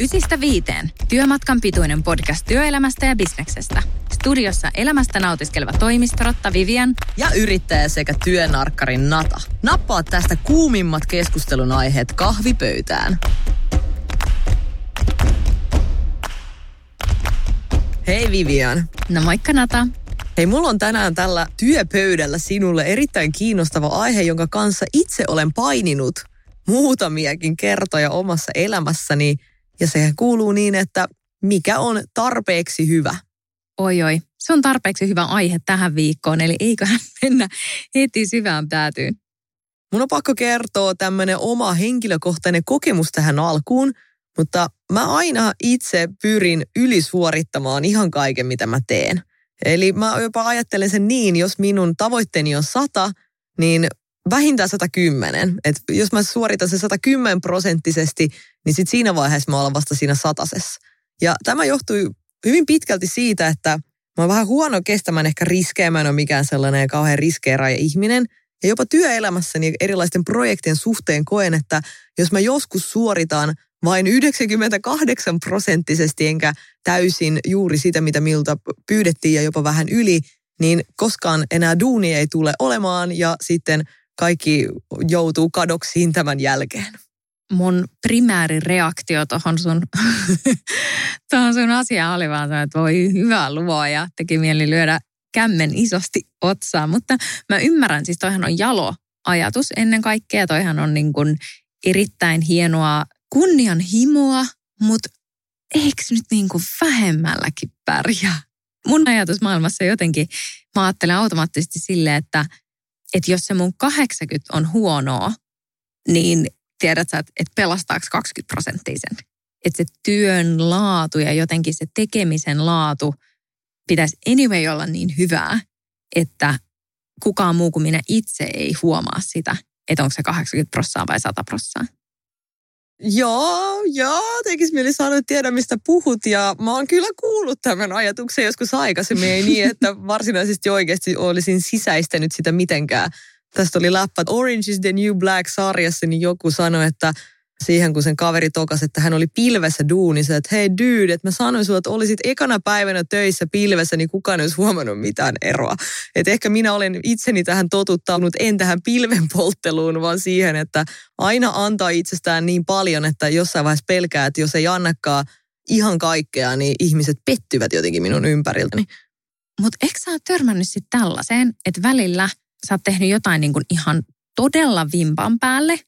Ysistä viiteen. Työmatkan pituinen podcast työelämästä ja bisneksestä. Studiossa elämästä nautiskeleva toimistorotta Vivian ja yrittäjä sekä työnarkkarin Nata. Nappaa tästä kuumimmat keskustelun aiheet kahvipöytään. Hei Vivian. No moikka Nata. Hei, mulla on tänään tällä työpöydällä sinulle erittäin kiinnostava aihe, jonka kanssa itse olen paininut muutamiakin kertoja omassa elämässäni – ja se kuuluu niin, että mikä on tarpeeksi hyvä. Oi oi, se on tarpeeksi hyvä aihe tähän viikkoon, eli eiköhän mennä heti syvään päätyyn. Mun on pakko kertoa tämmöinen oma henkilökohtainen kokemus tähän alkuun, mutta mä aina itse pyrin ylisuorittamaan ihan kaiken, mitä mä teen. Eli mä jopa ajattelen sen niin, jos minun tavoitteeni on sata, niin vähintään 110. Et jos mä suoritan se 110 prosenttisesti, niin sit siinä vaiheessa mä olen vasta siinä satasessa. Ja tämä johtui hyvin pitkälti siitä, että mä oon vähän huono kestämään ehkä riskejä. Mä en ole mikään sellainen kauhean riskeeraaja ihminen. Ja jopa työelämässäni erilaisten projektien suhteen koen, että jos mä joskus suoritan vain 98 prosenttisesti enkä täysin juuri sitä, mitä miltä pyydettiin ja jopa vähän yli, niin koskaan enää duuni ei tule olemaan ja sitten kaikki joutuu kadoksiin tämän jälkeen. Mun primäärireaktio tuohon sun, tohon sun asiaan oli vaan että voi hyvä luoja, teki mieli lyödä kämmen isosti otsaan. Mutta mä ymmärrän, siis toihan on jalo ajatus ennen kaikkea. Toihan on niin kuin erittäin hienoa kunnianhimoa, mutta eikö nyt niin kuin vähemmälläkin pärjää? Mun ajatus maailmassa jotenkin, mä ajattelen automaattisesti silleen, että – että jos se mun 80 on huonoa, niin tiedät sä, että, pelastaako 20 prosenttia sen. Että se työn laatu ja jotenkin se tekemisen laatu pitäisi anyway olla niin hyvää, että kukaan muu kuin minä itse ei huomaa sitä, että onko se 80 prosenttia vai 100 prosenttia. Joo, joo, tekisi mieli sanoa, että tiedä mistä puhut. Ja mä oon kyllä kuullut tämän ajatuksen joskus aikaisemmin. Ei niin, että varsinaisesti oikeasti olisin sisäistänyt sitä mitenkään. Tästä oli läppä Orange is the New Black-sarjassa, niin joku sanoi, että siihen, kun sen kaveri tokas, että hän oli pilvessä duunissa, että hei dude, että mä sanoin sulle, että olisit ekana päivänä töissä pilvessä, niin kukaan ei olisi huomannut mitään eroa. Että ehkä minä olen itseni tähän totuttanut, en tähän pilven poltteluun, vaan siihen, että aina antaa itsestään niin paljon, että jossain vaiheessa pelkää, että jos ei annakaan ihan kaikkea, niin ihmiset pettyvät jotenkin minun ympäriltäni. Mutta eikö sä ole törmännyt sitten tällaiseen, että välillä sä oot tehnyt jotain niin kuin ihan todella vimpan päälle,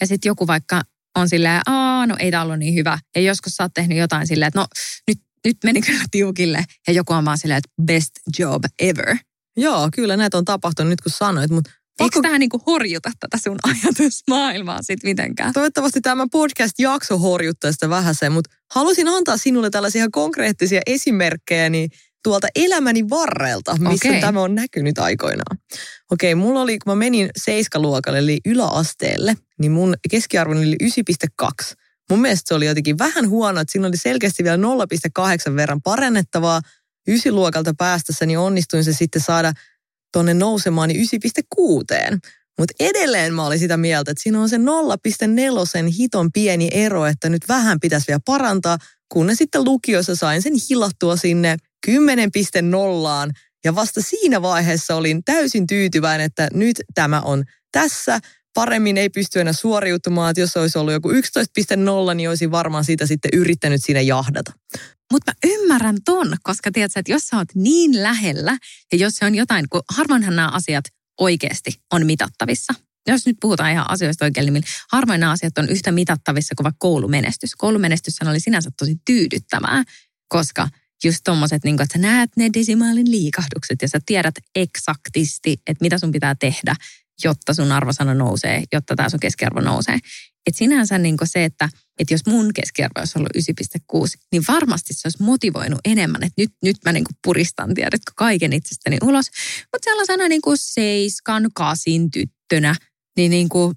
ja sitten joku vaikka on silleen, aa, no ei tämä ollut niin hyvä. Ja joskus sä oot tehnyt jotain silleen, että no nyt, nyt meni kyllä tiukille. Ja joku on vaan silleen, että best job ever. Joo, kyllä näitä on tapahtunut nyt kun sanoit, mutta Eikö tämä niinku horjuta tätä sun ajatusmaailmaa sitten mitenkään? Toivottavasti tämä podcast-jakso horjuttaa sitä vähän sen, mutta halusin antaa sinulle tällaisia konkreettisia esimerkkejä niin tuolta elämäni varrelta, missä okay. tämä on näkynyt aikoinaan. Okei, okay, mulla oli, kun mä menin seiskaluokalle, eli yläasteelle, niin mun keskiarvoni oli 9,2. Mun mielestä se oli jotenkin vähän huono, että siinä oli selkeästi vielä 0,8 verran parannettavaa. Ysiluokalta päästässä niin onnistuin se sitten saada tonne nousemaan niin 9,6. Mutta edelleen mä olin sitä mieltä, että siinä on se 0,4 hiton pieni ero, että nyt vähän pitäisi vielä parantaa, kun ne sitten lukiossa sain sen hilattua sinne 10.0 ja vasta siinä vaiheessa olin täysin tyytyväinen, että nyt tämä on tässä. Paremmin ei pysty enää suoriutumaan, että jos olisi ollut joku 11.0, niin olisin varmaan siitä sitten yrittänyt siinä jahdata. Mutta mä ymmärrän ton, koska tiedät että jos sä oot niin lähellä ja jos se on jotain, kun harvoinhan nämä asiat oikeasti on mitattavissa. Jos nyt puhutaan ihan asioista oikein, niin harvoin nämä asiat on yhtä mitattavissa kuin vaikka koulumenestys. Koulumenestys oli sinänsä tosi tyydyttävää, koska – just tommoset, niin että sä näet ne desimaalin liikahdukset ja sä tiedät eksaktisti, että mitä sun pitää tehdä, jotta sun arvosana nousee, jotta tämä sun keskiarvo nousee. Et sinänsä niin se, että, että jos mun keskiarvo olisi ollut 9,6, niin varmasti se olisi motivoinut enemmän, että nyt, nyt mä niin puristan, tiedätkö, kaiken itsestäni ulos. Mutta sellaisena niin seiskan, kasin tyttönä, niin, niin kuin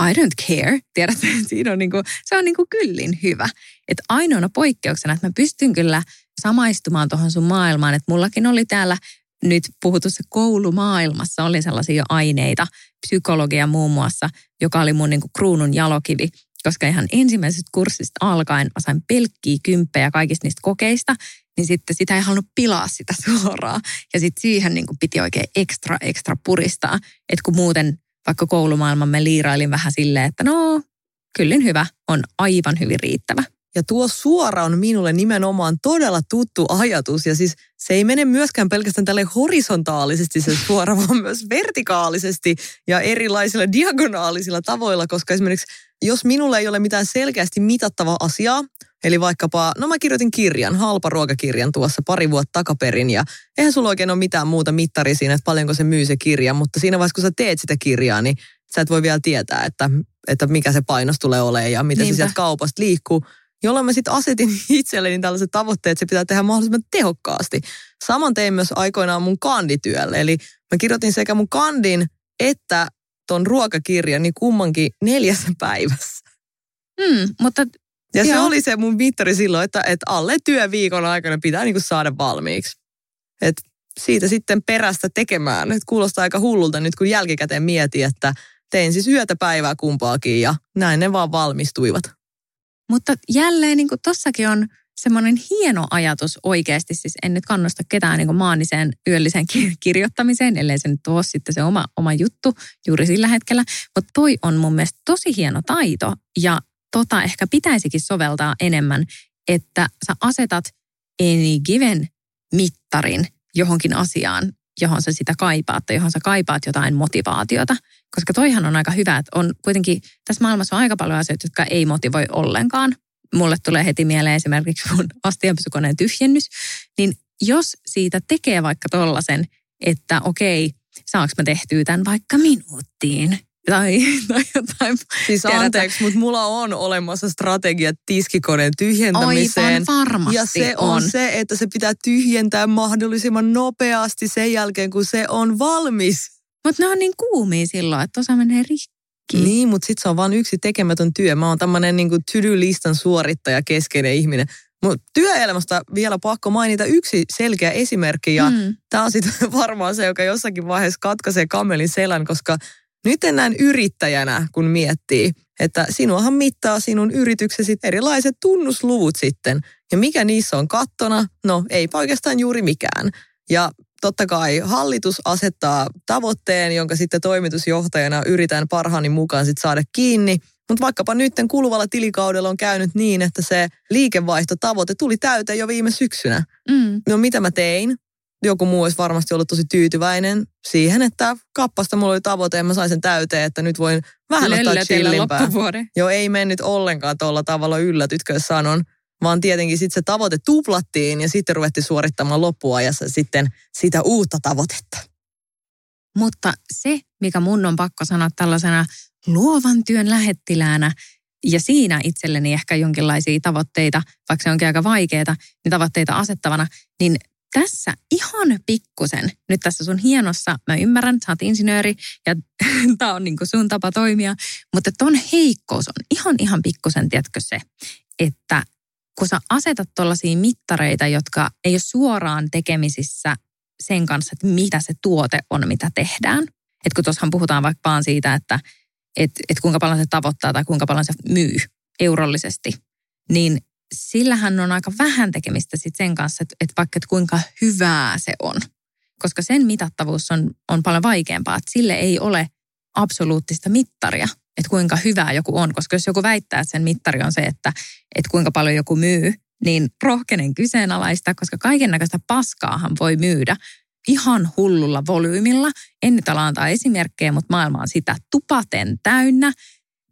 I don't care. Tiedätkö, siinä on niin kuin, se on niin kyllin hyvä. Että ainoana poikkeuksena, että mä pystyn kyllä samaistumaan tuohon sun maailmaan. Että mullakin oli täällä nyt puhutussa koulumaailmassa oli sellaisia aineita, psykologia muun muassa, joka oli mun niin kuin kruunun jalokivi. koska ihan ensimmäisestä kurssista alkaen mä sain pelkkiä kymppejä kaikista niistä kokeista, niin sitten sitä ei halunnut pilaa sitä suoraan. Ja sitten siihen niin kuin piti oikein ekstra, ekstra puristaa. Että kun muuten vaikka koulumaailmamme liirailin vähän silleen, että no, kyllin hyvä on aivan hyvin riittävä. Ja tuo suora on minulle nimenomaan todella tuttu ajatus. Ja siis se ei mene myöskään pelkästään tälle horisontaalisesti se suora, vaan myös vertikaalisesti ja erilaisilla diagonaalisilla tavoilla, koska esimerkiksi jos minulla ei ole mitään selkeästi mitattavaa asiaa, eli vaikkapa, no mä kirjoitin kirjan, halpa ruokakirjan tuossa pari vuotta takaperin, ja eihän sulla oikein ole mitään muuta mittaria siinä, että paljonko se myy se kirja, mutta siinä vaiheessa, kun sä teet sitä kirjaa, niin sä et voi vielä tietää, että, että mikä se painos tulee olemaan ja miten Niinpä. se sieltä kaupasta liikkuu jolloin mä sitten asetin itselleni tällaiset tavoitteet, että se pitää tehdä mahdollisimman tehokkaasti. Saman tein myös aikoinaan mun kandityölle, eli mä kirjoitin sekä mun kandin että ton ruokakirjan niin kummankin neljässä päivässä. Hmm, mutta ja joo. se oli se mun mittari silloin, että, että alle työviikon aikana pitää niin saada valmiiksi. Et siitä sitten perästä tekemään. Et kuulostaa aika hullulta nyt, kun jälkikäteen mietin, että tein siis yötä päivää kumpaakin ja näin ne vaan valmistuivat. Mutta jälleen niin kuin tossakin on semmoinen hieno ajatus oikeasti, siis en nyt kannusta ketään niin maaniseen yölliseen kirjoittamiseen, ellei se nyt ole sitten se oma, oma juttu juuri sillä hetkellä. Mutta toi on mun mielestä tosi hieno taito ja tota ehkä pitäisikin soveltaa enemmän, että sä asetat any given mittarin johonkin asiaan, johon sä sitä kaipaat tai johon sä kaipaat jotain motivaatiota. Koska toihan on aika hyvä, että on kuitenkin, tässä maailmassa on aika paljon asioita, jotka ei motivoi ollenkaan. Mulle tulee heti mieleen esimerkiksi mun astianpysykoneen tyhjennys. Niin jos siitä tekee vaikka tollasen, että okei, saanko mä tehtyä tämän vaikka minuuttiin, tai, tai jotain. Siis tiedätä. anteeksi, mutta mulla on olemassa strategia tiskikoneen tyhjentämiseen. Aivan varmasti Ja se on. on se, että se pitää tyhjentää mahdollisimman nopeasti sen jälkeen, kun se on valmis. Mutta ne on niin kuumia silloin, että osa menee rikki. Niin, mutta sitten se on vain yksi tekemätön työ. Mä oon tämmöinen niin to-do-listan suorittaja keskeinen ihminen. Mutta työelämästä vielä pakko mainita yksi selkeä esimerkki ja mm. tämä on sitten varmaan se, joka jossakin vaiheessa katkaisee kamelin selän, koska nyt näin yrittäjänä, kun miettii, että sinuahan mittaa sinun yrityksesi erilaiset tunnusluvut sitten. Ja mikä niissä on kattona? No ei oikeastaan juuri mikään. Ja totta kai hallitus asettaa tavoitteen, jonka sitten toimitusjohtajana yritän parhaani mukaan sitten saada kiinni. Mutta vaikkapa nyt kuluvalla tilikaudella on käynyt niin, että se liikevaihtotavoite tuli täyteen jo viime syksynä. Mm. No mitä mä tein? joku muu olisi varmasti ollut tosi tyytyväinen siihen, että kappasta mulla oli tavoite ja mä sain sen täyteen, että nyt voin vähän ottaa chillimpää. Joo, ei mennyt ollenkaan tuolla tavalla yllätytkö sanon, vaan tietenkin sitten se tavoite tuplattiin ja sitten ruvettiin suorittamaan loppuajassa sitten sitä uutta tavoitetta. Mutta se, mikä mun on pakko sanoa tällaisena luovan työn lähettiläänä, ja siinä itselleni ehkä jonkinlaisia tavoitteita, vaikka se onkin aika vaikeaa, niin tavoitteita asettavana, niin tässä ihan pikkusen, nyt tässä sun hienossa, mä ymmärrän, sä oot insinööri ja tämä on niin sun tapa toimia, mutta ton heikkous on ihan ihan pikkusen, tiedätkö se, että kun sä asetat tuollaisia mittareita, jotka ei ole suoraan tekemisissä sen kanssa, että mitä se tuote on, mitä tehdään. Että kun tuossahan puhutaan vaikka vaan siitä, että et, et kuinka paljon se tavoittaa tai kuinka paljon se myy eurollisesti, niin sillähän on aika vähän tekemistä sit sen kanssa, että, että vaikka että kuinka hyvää se on. Koska sen mitattavuus on, on paljon vaikeampaa, että sille ei ole absoluuttista mittaria, että kuinka hyvää joku on. Koska jos joku väittää, että sen mittari on se, että, että kuinka paljon joku myy, niin rohkenen kyseenalaista, koska kaiken näköistä paskaahan voi myydä ihan hullulla volyymilla. En nyt ala antaa esimerkkejä, mutta maailma on sitä tupaten täynnä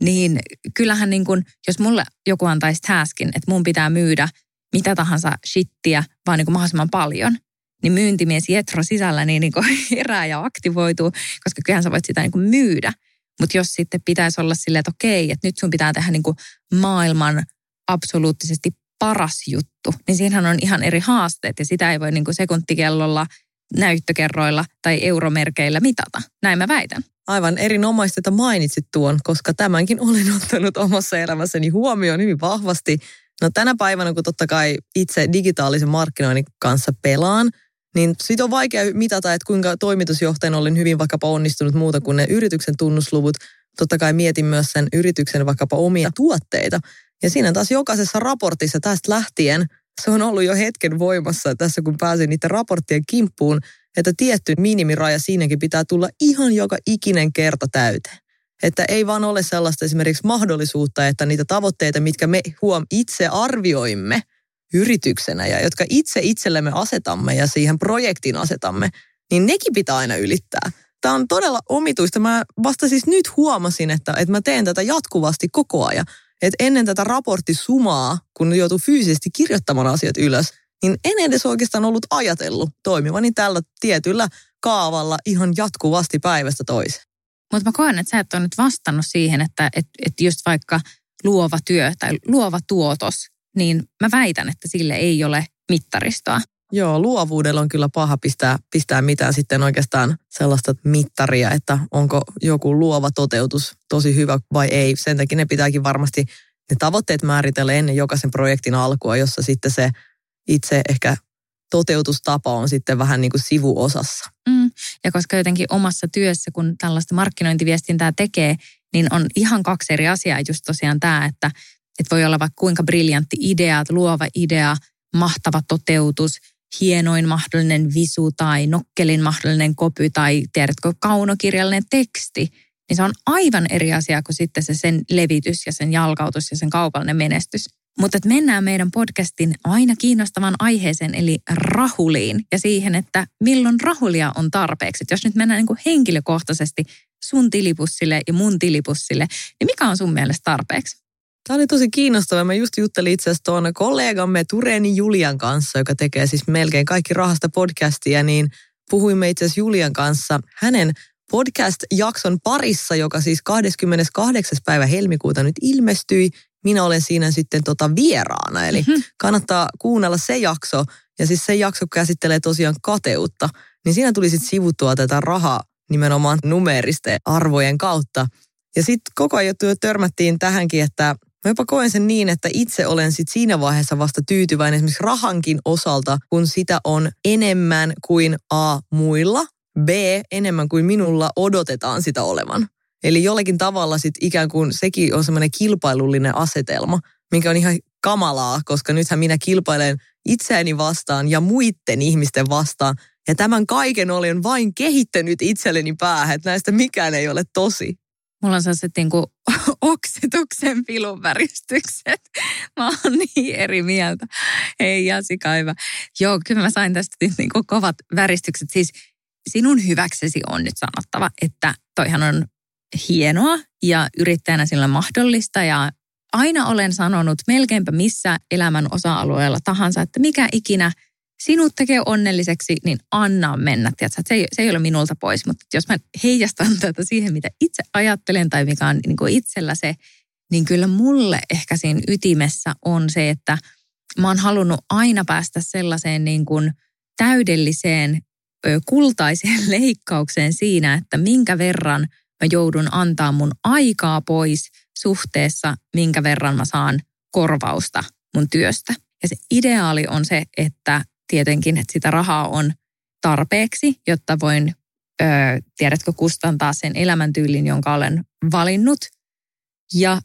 niin kyllähän niin kuin, jos mulle joku antaisi häskin, että mun pitää myydä mitä tahansa shittiä, vaan niin kuin mahdollisimman paljon, niin myyntimies Jetro sisällä niin, niin kuin herää ja aktivoituu, koska kyllähän sä voit sitä niin kuin myydä. Mutta jos sitten pitäisi olla silleen, että okei, että nyt sun pitää tehdä niin kuin maailman absoluuttisesti paras juttu, niin siinähän on ihan eri haasteet ja sitä ei voi niin kuin sekuntikellolla, näyttökerroilla tai euromerkeillä mitata. Näin mä väitän. Aivan erinomaista, että mainitsit tuon, koska tämänkin olen ottanut omassa elämässäni huomioon hyvin vahvasti. No tänä päivänä, kun totta kai itse digitaalisen markkinoinnin kanssa pelaan, niin siitä on vaikea mitata, että kuinka toimitusjohtajana olin hyvin vaikkapa onnistunut muuta kuin ne yrityksen tunnusluvut. Totta kai mietin myös sen yrityksen vaikkapa omia tuotteita. Ja siinä taas jokaisessa raportissa tästä lähtien, se on ollut jo hetken voimassa tässä, kun pääsin niiden raporttien kimppuun, että tietty minimiraja siinäkin pitää tulla ihan joka ikinen kerta täyteen. Että ei vaan ole sellaista esimerkiksi mahdollisuutta, että niitä tavoitteita, mitkä me huom itse arvioimme yrityksenä ja jotka itse itsellemme asetamme ja siihen projektiin asetamme, niin nekin pitää aina ylittää. Tämä on todella omituista. Mä vasta siis nyt huomasin, että, että mä teen tätä jatkuvasti koko ajan. Että ennen tätä raporttisumaa, kun joutuu fyysisesti kirjoittamaan asiat ylös, niin en edes oikeastaan ollut ajatellut toimivani tällä tietyllä kaavalla ihan jatkuvasti päivästä toiseen. Mutta mä koen, että sä et ole nyt vastannut siihen, että et, et just vaikka luova työ tai luova tuotos, niin mä väitän, että sille ei ole mittaristoa. Joo, luovuudella on kyllä paha pistää, pistää mitään sitten oikeastaan sellaista mittaria, että onko joku luova toteutus tosi hyvä vai ei. Sen takia ne pitääkin varmasti ne tavoitteet määritellä ennen jokaisen projektin alkua, jossa sitten se itse ehkä toteutustapa on sitten vähän niin kuin sivuosassa. Mm. Ja koska jotenkin omassa työssä, kun tällaista markkinointiviestintää tekee, niin on ihan kaksi eri asiaa. Just tosiaan tämä, että, että voi olla vaikka kuinka briljantti idea, luova idea, mahtava toteutus, hienoin mahdollinen visu tai nokkelin mahdollinen kopy tai tiedätkö, kaunokirjallinen teksti, niin se on aivan eri asia kuin sitten se sen levitys ja sen jalkautus ja sen kaupallinen menestys. Mutta mennään meidän podcastin aina kiinnostavan aiheeseen, eli rahuliin ja siihen, että milloin rahulia on tarpeeksi. Et jos nyt mennään niin kuin henkilökohtaisesti sun tilipussille ja mun tilipussille, niin mikä on sun mielestä tarpeeksi? Tämä oli tosi kiinnostavaa. Mä just juttelin itse asiassa tuon kollegamme Tureeni Julian kanssa, joka tekee siis melkein kaikki rahasta podcastia, niin puhuimme itse asiassa Julian kanssa hänen podcast-jakson parissa, joka siis 28. päivä helmikuuta nyt ilmestyi minä olen siinä sitten tota vieraana. Eli mm-hmm. kannattaa kuunnella se jakso. Ja siis se jakso käsittelee tosiaan kateutta. Niin siinä tuli sitten sivuttua tätä rahaa nimenomaan numeristen arvojen kautta. Ja sitten koko ajan törmättiin tähänkin, että mä jopa koen sen niin, että itse olen sitten siinä vaiheessa vasta tyytyväinen esimerkiksi rahankin osalta, kun sitä on enemmän kuin A muilla, B enemmän kuin minulla odotetaan sitä olevan. Eli jollakin tavalla sit ikään kuin sekin on semmoinen kilpailullinen asetelma, mikä on ihan kamalaa, koska nythän minä kilpailen itseäni vastaan ja muiden ihmisten vastaan. Ja tämän kaiken olen vain kehittänyt itselleni päähän, että näistä mikään ei ole tosi. Mulla on sellaiset niin kuin oksituksen pilun väristykset. Mä oon niin eri mieltä. Ei Jasika, hyvä. Joo, kyllä mä sain tästä niin kuin kovat väristykset. Siis sinun hyväksesi on nyt sanottava, että toihan on hienoa ja yrittäjänä sillä mahdollista ja aina olen sanonut melkeinpä missä elämän osa-alueella tahansa, että mikä ikinä sinut tekee onnelliseksi, niin anna mennä. Tiedätkö? Se, ei, se ei ole minulta pois, mutta jos mä heijastan tätä siihen, mitä itse ajattelen tai mikä on niin kuin itsellä se, niin kyllä mulle ehkä siinä ytimessä on se, että mä oon halunnut aina päästä sellaiseen niin kuin täydelliseen kultaiseen leikkaukseen siinä, että minkä verran – mä joudun antaa mun aikaa pois suhteessa, minkä verran mä saan korvausta mun työstä. Ja se ideaali on se, että tietenkin, että sitä rahaa on tarpeeksi, jotta voin, ö, tiedätkö, kustantaa sen elämäntyylin, jonka olen valinnut. Ja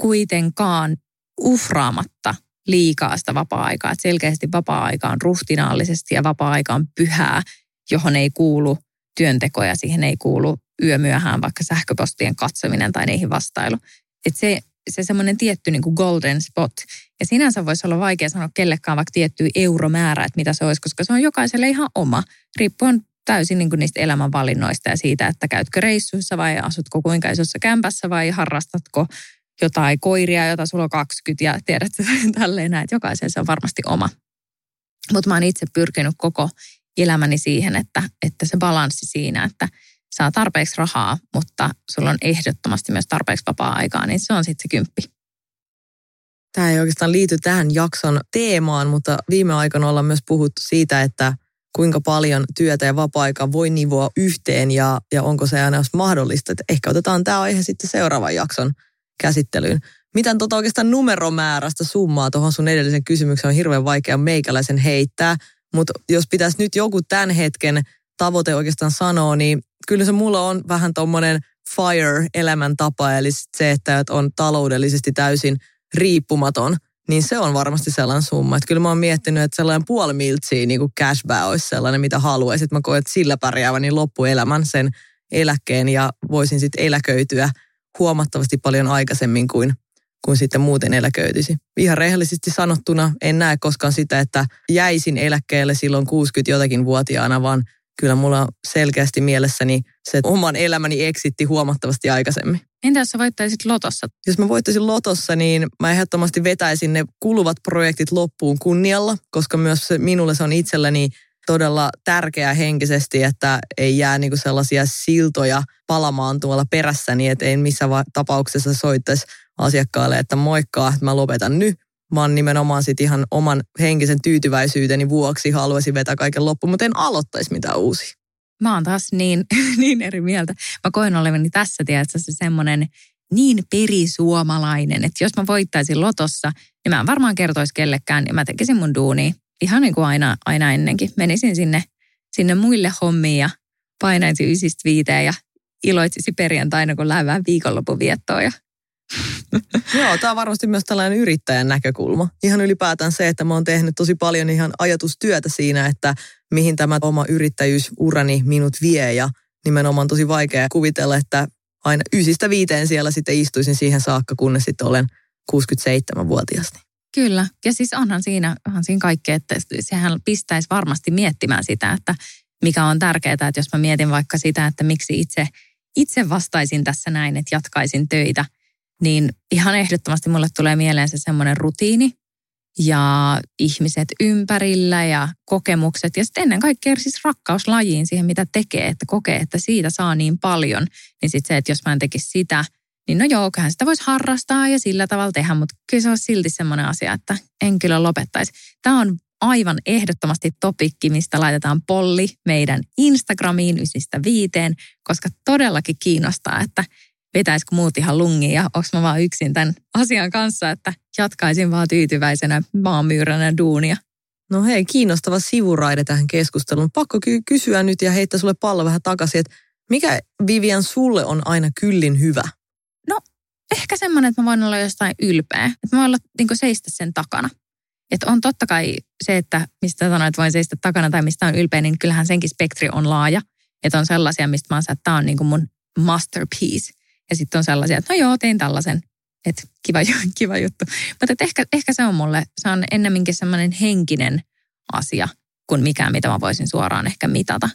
kuitenkaan uhraamatta liikaa sitä vapaa-aikaa. Että selkeästi vapaa-aika on ruhtinaallisesti ja vapaa-aika on pyhää, johon ei kuulu työntekoja, siihen ei kuulu yömyöhään vaikka sähköpostien katsominen tai niihin vastailu. Että se, se semmoinen tietty niin kuin golden spot. Ja sinänsä voisi olla vaikea sanoa kellekään vaikka tiettyä euromäärä, että mitä se olisi, koska se on jokaiselle ihan oma. Riippuen täysin niin kuin niistä elämänvalinnoista ja siitä, että käytkö reissuissa vai asutko kuinka isossa kämpässä vai harrastatko jotain koiria, jota sulla on 20 ja tiedät tälleen näin, että jokaisen se on varmasti oma. Mutta mä oon itse pyrkinyt koko elämäni siihen, että, että se balanssi siinä, että saa tarpeeksi rahaa, mutta sulla on ehdottomasti myös tarpeeksi vapaa-aikaa, niin se on sitten se kymppi. Tämä ei oikeastaan liity tähän jakson teemaan, mutta viime aikoina ollaan myös puhuttu siitä, että kuinka paljon työtä ja vapaa-aikaa voi nivoa yhteen ja, ja onko se aina mahdollista. Että ehkä otetaan tämä aihe sitten seuraavan jakson käsittelyyn. Miten tota oikeastaan numeromäärästä summaa tuohon sun edellisen kysymykseen on hirveän vaikea meikäläisen heittää. Mutta jos pitäisi nyt joku tämän hetken tavoite oikeastaan sanoa, niin kyllä se mulla on vähän tommonen FIRE-elämäntapa, eli se, että on taloudellisesti täysin riippumaton, niin se on varmasti sellainen summa. Että kyllä mä oon miettinyt, että sellainen puoli miltsiä niin kuin cashback olisi sellainen, mitä haluaisin. Mä koen, että sillä pärjäävän niin loppuelämän sen eläkkeen ja voisin sitten eläköityä huomattavasti paljon aikaisemmin kuin, kuin sitten muuten eläköityisi. Ihan rehellisesti sanottuna en näe koskaan sitä, että jäisin eläkkeelle silloin 60 jotakin vuotiaana, vaan kyllä mulla on selkeästi mielessäni se oman elämäni eksitti huomattavasti aikaisemmin. Entä jos sä voittaisit lotossa? Jos mä voittaisin lotossa, niin mä ehdottomasti vetäisin ne kuluvat projektit loppuun kunnialla, koska myös se, minulle se on itselleni todella tärkeää henkisesti, että ei jää niinku sellaisia siltoja palamaan tuolla perässäni, että ei missään tapauksessa soittaisi asiakkaalle, että moikkaa, että mä lopetan nyt, vaan nimenomaan sit ihan oman henkisen tyytyväisyyteni vuoksi haluaisin vetää kaiken loppuun, mutta en aloittaisi mitään uusia. Mä oon taas niin, niin eri mieltä. Mä koen olevani tässä, tiedätkö, se semmoinen niin perisuomalainen, että jos mä voittaisin lotossa, niin mä en varmaan kertoisi kellekään, niin mä tekisin mun duuni ihan niin kuin aina, aina ennenkin. Menisin sinne, sinne muille hommiin ja painaisin ysistä viiteen ja iloitsisi perjantaina, kun lähdetään viikonlopun viettoon ja Joo, tämä on varmasti myös tällainen yrittäjän näkökulma. Ihan ylipäätään se, että mä oon tehnyt tosi paljon ihan ajatustyötä siinä, että mihin tämä oma yrittäjyysurani minut vie ja nimenomaan tosi vaikea kuvitella, että aina ysistä viiteen siellä sitten istuisin siihen saakka, kunnes sitten olen 67-vuotias. Kyllä, ja siis onhan siinä, onhan siinä kaikkea, että sehän pistäisi varmasti miettimään sitä, että mikä on tärkeää, että jos mä mietin vaikka sitä, että miksi itse, itse vastaisin tässä näin, että jatkaisin töitä – niin ihan ehdottomasti mulle tulee mieleen se semmoinen rutiini ja ihmiset ympärillä ja kokemukset ja sitten ennen kaikkea siis rakkaus lajiin siihen, mitä tekee, että kokee, että siitä saa niin paljon. Niin sitten se, että jos mä en tekisi sitä, niin no joo, kyllähän sitä voisi harrastaa ja sillä tavalla tehdä, mutta kyllä se on silti semmoinen asia, että en kyllä lopettaisi. Tämä on aivan ehdottomasti topikki, mistä laitetaan polli meidän Instagramiin ysistä viiteen, koska todellakin kiinnostaa, että vetäisikö muut ihan lungiin ja onko mä vaan yksin tämän asian kanssa, että jatkaisin vaan tyytyväisenä maanmyyränä duunia. No hei, kiinnostava sivuraide tähän keskusteluun. Pakko ky- kysyä nyt ja heittää sulle pallo vähän takaisin, että mikä Vivian sulle on aina kyllin hyvä? No ehkä semmoinen, että mä voin olla jostain ylpeä. Että mä voin olla niin seistä sen takana. Että on totta kai se, että mistä sanoit, että voin seistä takana tai mistä on ylpeä, niin kyllähän senkin spektri on laaja. Että on sellaisia, mistä mä oon että tämä on niin kuin mun masterpiece. Ja sitten on sellaisia, että no joo, tein tällaisen. Että kiva, kiva juttu. Mutta ehkä, ehkä se on mulle, se on ennemminkin semmoinen henkinen asia kuin mikään, mitä mä voisin suoraan ehkä mitata.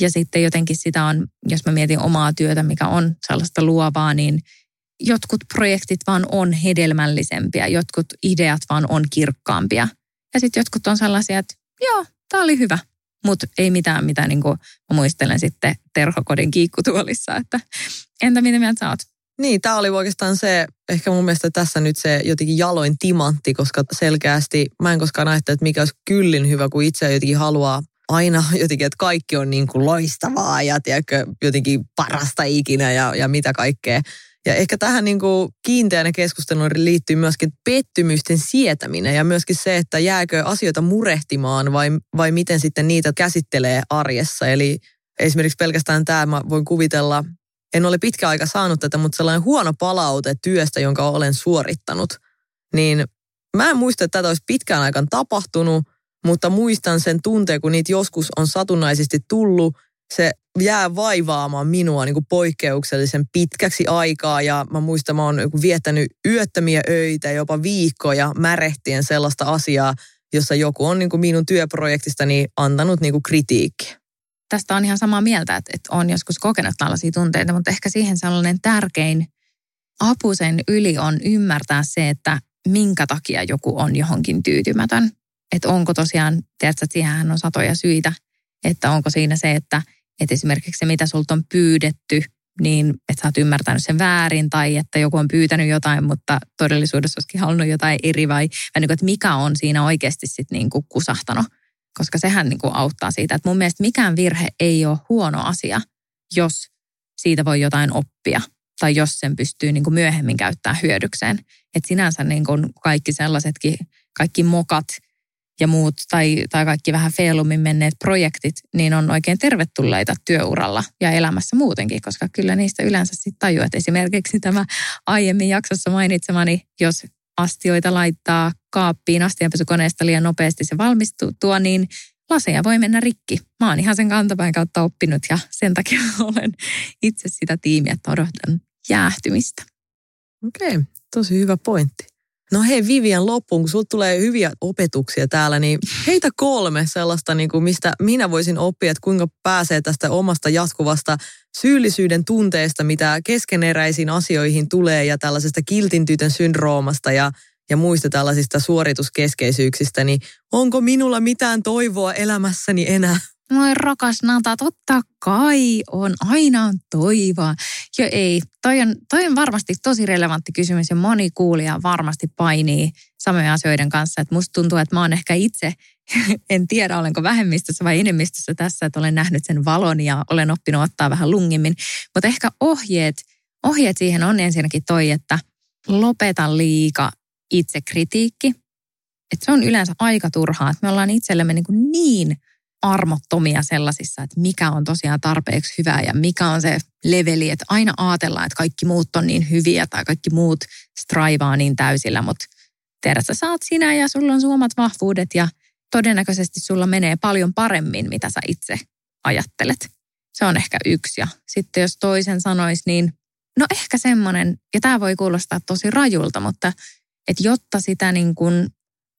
Ja sitten jotenkin sitä on, jos mä mietin omaa työtä, mikä on sellaista luovaa, niin jotkut projektit vaan on hedelmällisempiä, jotkut ideat vaan on kirkkaampia. Ja sitten jotkut on sellaisia, että joo, tämä oli hyvä, mutta ei mitään, mitä niin kuin mä muistelen sitten terhokodin kiikkutuolissa, että entä mitä mieltä sä oot? Niin, tämä oli oikeastaan se, ehkä mun mielestä tässä nyt se jotenkin jaloin timantti, koska selkeästi mä en koskaan ajattele, että mikä olisi kyllin hyvä, kun itse jotenkin haluaa aina jotenkin, että kaikki on niin kuin loistavaa ja tiedätkö, jotenkin parasta ikinä ja, ja mitä kaikkea. Ja ehkä tähän niin kuin kiinteänä keskusteluun liittyy myöskin pettymysten sietäminen ja myöskin se, että jääkö asioita murehtimaan vai, vai miten sitten niitä käsittelee arjessa. Eli esimerkiksi pelkästään tämä, mä voin kuvitella, en ole pitkä aika saanut tätä, mutta sellainen huono palaute työstä, jonka olen suorittanut, niin mä en muista, että tätä olisi pitkään aikaan tapahtunut, mutta muistan sen tunteen, kun niitä joskus on satunnaisesti tullut se jää vaivaamaan minua niin kuin poikkeuksellisen pitkäksi aikaa ja mä muistan, mä oon niin viettänyt yöttömiä öitä, jopa viikkoja märehtien sellaista asiaa, jossa joku on niin kuin minun työprojektistani antanut niin kuin kritiikkiä. Tästä on ihan samaa mieltä, että, että on joskus kokenut tällaisia tunteita, mutta ehkä siihen sellainen tärkein apu sen yli on ymmärtää se, että minkä takia joku on johonkin tyytymätön. Että onko tosiaan, tiedätkö, että siihen on satoja syitä, että onko siinä se, että – että esimerkiksi se, mitä sulta on pyydetty, niin että sä oot ymmärtänyt sen väärin tai että joku on pyytänyt jotain, mutta todellisuudessa olisikin halunnut jotain eri vai, vai niin kuin, että mikä on siinä oikeasti sitten niin kuin kusahtanut. Koska sehän niin kuin auttaa siitä, että mun mielestä mikään virhe ei ole huono asia, jos siitä voi jotain oppia tai jos sen pystyy niin kuin myöhemmin käyttämään hyödykseen. Että sinänsä niin kuin kaikki sellaisetkin, kaikki mokat ja muut tai, tai kaikki vähän feilummin menneet projektit, niin on oikein tervetulleita työuralla ja elämässä muutenkin, koska kyllä niistä yleensä sitten tajuat. Esimerkiksi tämä aiemmin jaksossa mainitsemani, jos astioita laittaa kaappiin astianpesukoneesta liian nopeasti se valmistuu, tuo, niin laseja voi mennä rikki. Mä oon ihan sen kantapään kautta oppinut ja sen takia olen itse sitä tiimiä, että odotan jäähtymistä. Okei, okay, tosi hyvä pointti. No hei Vivian loppuun, kun sulla tulee hyviä opetuksia täällä, niin heitä kolme sellaista, niin kuin mistä minä voisin oppia, että kuinka pääsee tästä omasta jatkuvasta syyllisyyden tunteesta, mitä keskeneräisiin asioihin tulee ja tällaisesta kiltin tytön syndroomasta ja, ja muista tällaisista suorituskeskeisyyksistä, niin onko minulla mitään toivoa elämässäni enää? Moi rakas Nata, totta kai on, aina on toivoa. Jo ei, toi on, toi on varmasti tosi relevantti kysymys ja moni kuulija varmasti painii samojen asioiden kanssa. Että musta tuntuu, että mä oon ehkä itse, en tiedä olenko vähemmistössä vai enemmistössä tässä, että olen nähnyt sen valon ja olen oppinut ottaa vähän lungimmin. Mutta ehkä ohjeet, ohjeet siihen on ensinnäkin toi, että lopeta liika itsekritiikki. Että se on yleensä aika turhaa, että me ollaan itsellemme niin, kuin niin armottomia sellaisissa, että mikä on tosiaan tarpeeksi hyvää ja mikä on se leveli, että aina ajatellaan, että kaikki muut on niin hyviä tai kaikki muut straivaa niin täysillä, mutta tiedät, sä saat sinä ja sulla on suomat vahvuudet ja todennäköisesti sulla menee paljon paremmin, mitä sä itse ajattelet. Se on ehkä yksi. Ja sitten jos toisen sanois, niin no ehkä semmoinen, ja tämä voi kuulostaa tosi rajulta, mutta että jotta sitä niin kuin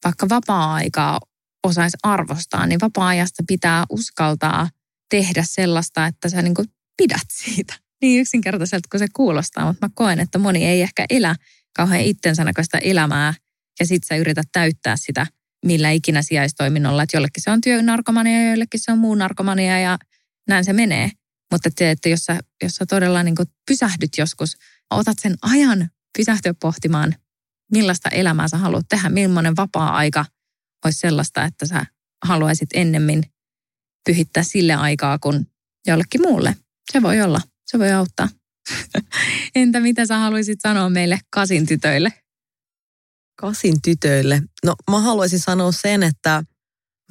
vaikka vapaa-aikaa osaisi arvostaa, niin vapaa-ajasta pitää uskaltaa tehdä sellaista, että sä niin kuin pidät siitä. Niin yksinkertaiselta kuin se kuulostaa, mutta mä koen, että moni ei ehkä elä kauhean itsensä näköistä elämää ja sit sä yrität täyttää sitä millä ikinä sijaistoiminnolla, että jollekin se on työnarkomania ja jollekin se on muu narkomania ja näin se menee. Mutta että, että jos, sä, jos sä todella niin kuin pysähdyt joskus, otat sen ajan pysähtyä pohtimaan, millaista elämää sä haluat tehdä, millainen vapaa-aika olisi sellaista, että sä haluaisit ennemmin pyhittää sille aikaa kuin jollekin muulle. Se voi olla, se voi auttaa. Entä mitä sä haluaisit sanoa meille kasin tytöille? Kasin tytöille? No mä haluaisin sanoa sen, että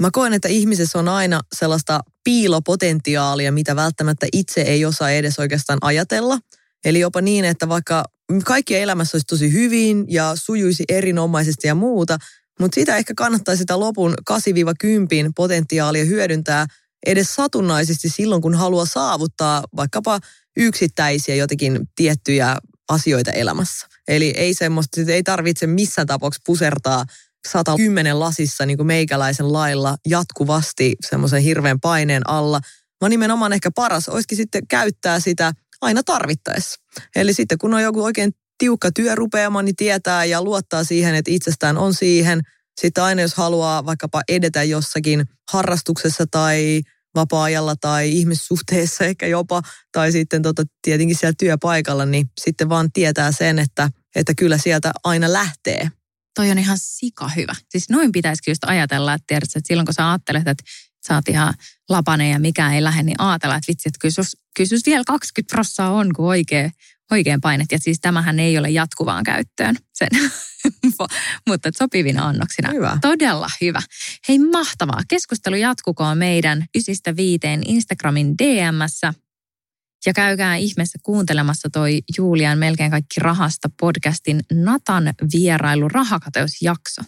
mä koen, että ihmisessä on aina sellaista piilopotentiaalia, mitä välttämättä itse ei osaa edes oikeastaan ajatella. Eli jopa niin, että vaikka kaikki elämässä olisi tosi hyvin ja sujuisi erinomaisesti ja muuta, mutta sitä ehkä kannattaa sitä lopun 8-10 potentiaalia hyödyntää edes satunnaisesti silloin, kun haluaa saavuttaa vaikkapa yksittäisiä jotenkin tiettyjä asioita elämässä. Eli ei semmoista, ei tarvitse missään tapauksessa pusertaa 110 lasissa niin kuin meikäläisen lailla jatkuvasti semmoisen hirveän paineen alla. Vaan nimenomaan ehkä paras olisikin sitten käyttää sitä aina tarvittaessa. Eli sitten kun on joku oikein tiukka työrupeama, niin tietää ja luottaa siihen, että itsestään on siihen. Sitten aina jos haluaa vaikkapa edetä jossakin harrastuksessa tai vapaa-ajalla tai ihmissuhteessa ehkä jopa, tai sitten tota, tietenkin siellä työpaikalla, niin sitten vaan tietää sen, että, että kyllä sieltä aina lähtee. Toi on ihan sika hyvä. Siis noin pitäisikin just ajatella, että, tiedät, että silloin kun sä ajattelet, että sä oot ihan lapane ja mikään ei lähde, niin ajatella, että vitsi, että kyllä vielä 20 prossaa on, kun oikein, oikein painet. Ja siis tämähän ei ole jatkuvaan käyttöön sen, mutta sopivina annoksina. Hyvä. Todella hyvä. Hei mahtavaa. Keskustelu jatkukoon meidän ysistä viiteen Instagramin DMssä. Ja käykää ihmeessä kuuntelemassa toi Julian melkein kaikki rahasta podcastin Natan vierailu rahakateusjakso.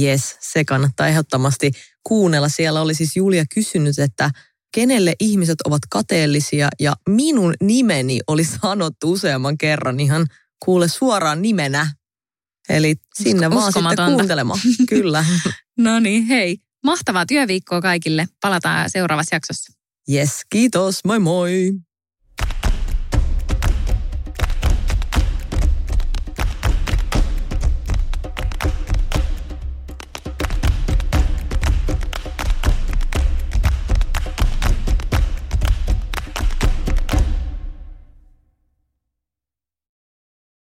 Yes, se kannattaa ehdottomasti kuunnella. Siellä oli siis Julia kysynyt, että kenelle ihmiset ovat kateellisia ja minun nimeni oli sanottu useamman kerran ihan kuule suoraan nimenä. Eli sinne vaan sitten kuuntelemaan. Kyllä. no niin, hei. Mahtavaa työviikkoa kaikille. Palataan seuraavassa jaksossa. Yes, kiitos. Moi moi.